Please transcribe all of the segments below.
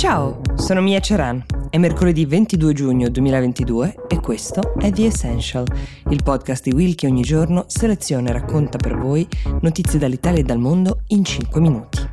Ciao, sono Mia Ceran. È mercoledì 22 giugno 2022 e questo è The Essential, il podcast di Will che ogni giorno seleziona e racconta per voi notizie dall'Italia e dal mondo in 5 minuti.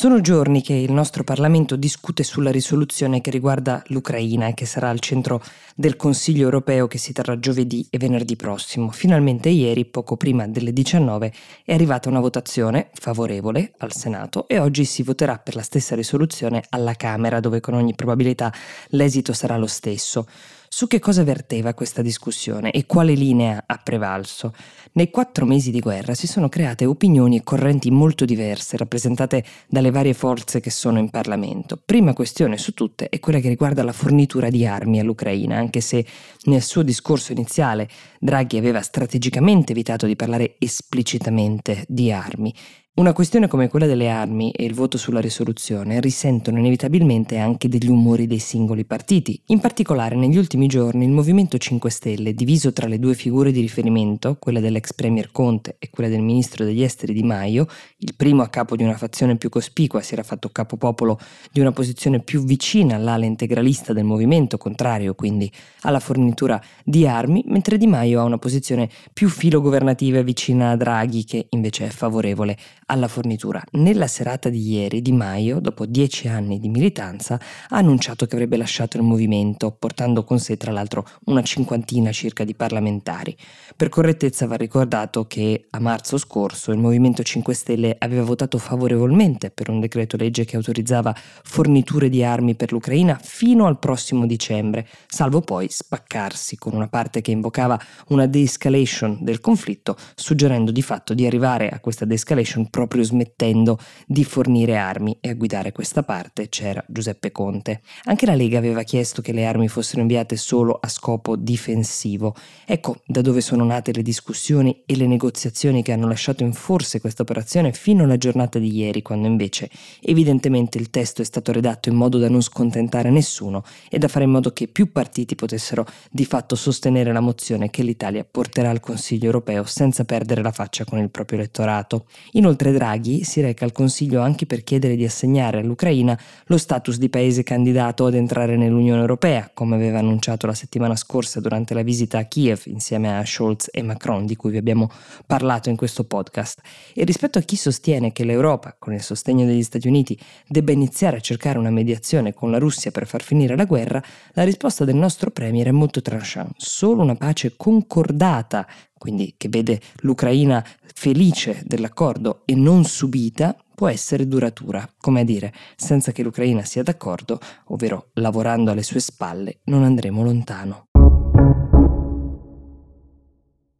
Sono giorni che il nostro Parlamento discute sulla risoluzione che riguarda l'Ucraina e che sarà al centro del Consiglio europeo che si terrà giovedì e venerdì prossimo. Finalmente ieri, poco prima delle 19, è arrivata una votazione favorevole al Senato e oggi si voterà per la stessa risoluzione alla Camera, dove con ogni probabilità l'esito sarà lo stesso. Su che cosa verteva questa discussione e quale linea ha prevalso? Nei quattro mesi di guerra si sono create opinioni e correnti molto diverse, rappresentate dalle varie forze che sono in Parlamento. Prima questione su tutte è quella che riguarda la fornitura di armi all'Ucraina, anche se nel suo discorso iniziale Draghi aveva strategicamente evitato di parlare esplicitamente di armi. Una questione come quella delle armi e il voto sulla risoluzione risentono inevitabilmente anche degli umori dei singoli partiti. In particolare negli ultimi giorni il Movimento 5 Stelle, diviso tra le due figure di riferimento, quella dell'ex Premier Conte e quella del Ministro degli Esteri Di Maio, il primo a capo di una fazione più cospicua si era fatto capopopolo di una posizione più vicina all'ala integralista del movimento, contrario quindi alla fornitura di armi, mentre Di Maio ha una posizione più filogovernativa vicina a Draghi che invece è favorevole alla fornitura. Nella serata di ieri Di Maio, dopo dieci anni di militanza, ha annunciato che avrebbe lasciato il movimento, portando con sé tra l'altro una cinquantina circa di parlamentari. Per correttezza va ricordato che a marzo scorso il Movimento 5 Stelle aveva votato favorevolmente per un decreto legge che autorizzava forniture di armi per l'Ucraina fino al prossimo dicembre, salvo poi spaccarsi con una parte che invocava una de-escalation del conflitto, suggerendo di fatto di arrivare a questa de-escalation proprio smettendo di fornire armi e a guidare questa parte c'era Giuseppe Conte. Anche la Lega aveva chiesto che le armi fossero inviate solo a scopo difensivo. Ecco da dove sono nate le discussioni e le negoziazioni che hanno lasciato in forse questa operazione fino alla giornata di ieri, quando invece evidentemente il testo è stato redatto in modo da non scontentare nessuno e da fare in modo che più partiti potessero di fatto sostenere la mozione che l'Italia porterà al Consiglio europeo senza perdere la faccia con il proprio elettorato. Inoltre Inoltre Draghi si reca al Consiglio anche per chiedere di assegnare all'Ucraina lo status di paese candidato ad entrare nell'Unione Europea, come aveva annunciato la settimana scorsa durante la visita a Kiev insieme a Scholz e Macron, di cui vi abbiamo parlato in questo podcast. E rispetto a chi sostiene che l'Europa, con il sostegno degli Stati Uniti, debba iniziare a cercare una mediazione con la Russia per far finire la guerra, la risposta del nostro Premier è molto tranchant. Solo una pace concordata quindi che vede l'Ucraina felice dell'accordo e non subita, può essere duratura, come a dire, senza che l'Ucraina sia d'accordo, ovvero lavorando alle sue spalle, non andremo lontano.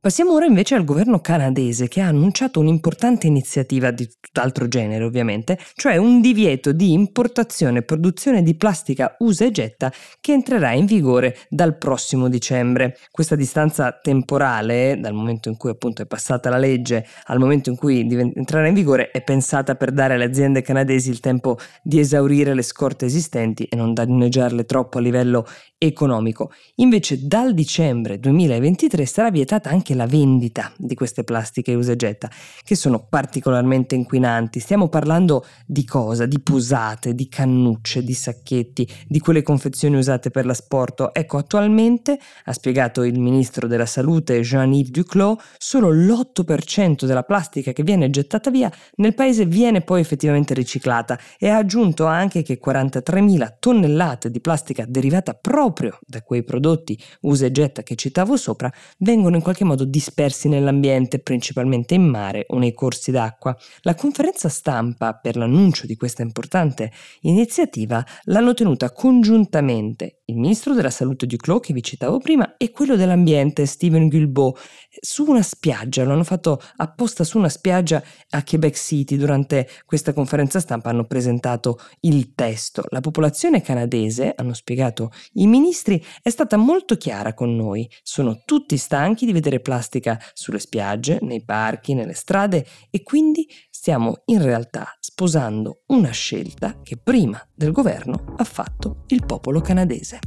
Passiamo ora invece al governo canadese che ha annunciato un'importante iniziativa di tutt'altro genere ovviamente, cioè un divieto di importazione e produzione di plastica usa e getta che entrerà in vigore dal prossimo dicembre. Questa distanza temporale, dal momento in cui appunto è passata la legge al momento in cui entrerà in vigore, è pensata per dare alle aziende canadesi il tempo di esaurire le scorte esistenti e non danneggiarle troppo a livello economico. Invece dal dicembre 2023 sarà vietata anche la vendita di queste plastiche usa e getta, che sono particolarmente inquinanti. Stiamo parlando di cosa? Di posate, di cannucce, di sacchetti, di quelle confezioni usate per l'asporto. Ecco, attualmente, ha spiegato il ministro della salute Jean-Yves Duclos, solo l'8% della plastica che viene gettata via nel paese viene poi effettivamente riciclata e ha aggiunto anche che 43.000 tonnellate di plastica derivata proprio da quei prodotti usa e getta che citavo sopra, vengono in qualche modo dispersi nell'ambiente, principalmente in mare o nei corsi d'acqua. La conferenza stampa per l'annuncio di questa importante iniziativa l'hanno tenuta congiuntamente il ministro della salute Duclos, che vi citavo prima, e quello dell'ambiente Steven Guilbeault, su una spiaggia, lo hanno fatto apposta su una spiaggia a Quebec City durante questa conferenza stampa hanno presentato il testo. La popolazione canadese, hanno spiegato i ministri, è stata molto chiara con noi. Sono tutti stanchi di vedere plastica sulle spiagge, nei parchi, nelle strade e quindi stiamo in realtà sposando una scelta che prima del governo ha fatto il popolo canadese.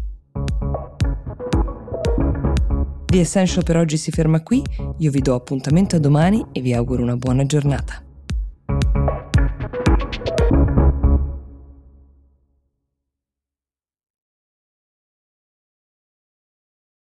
The Essential per oggi si ferma qui, io vi do appuntamento a domani e vi auguro una buona giornata.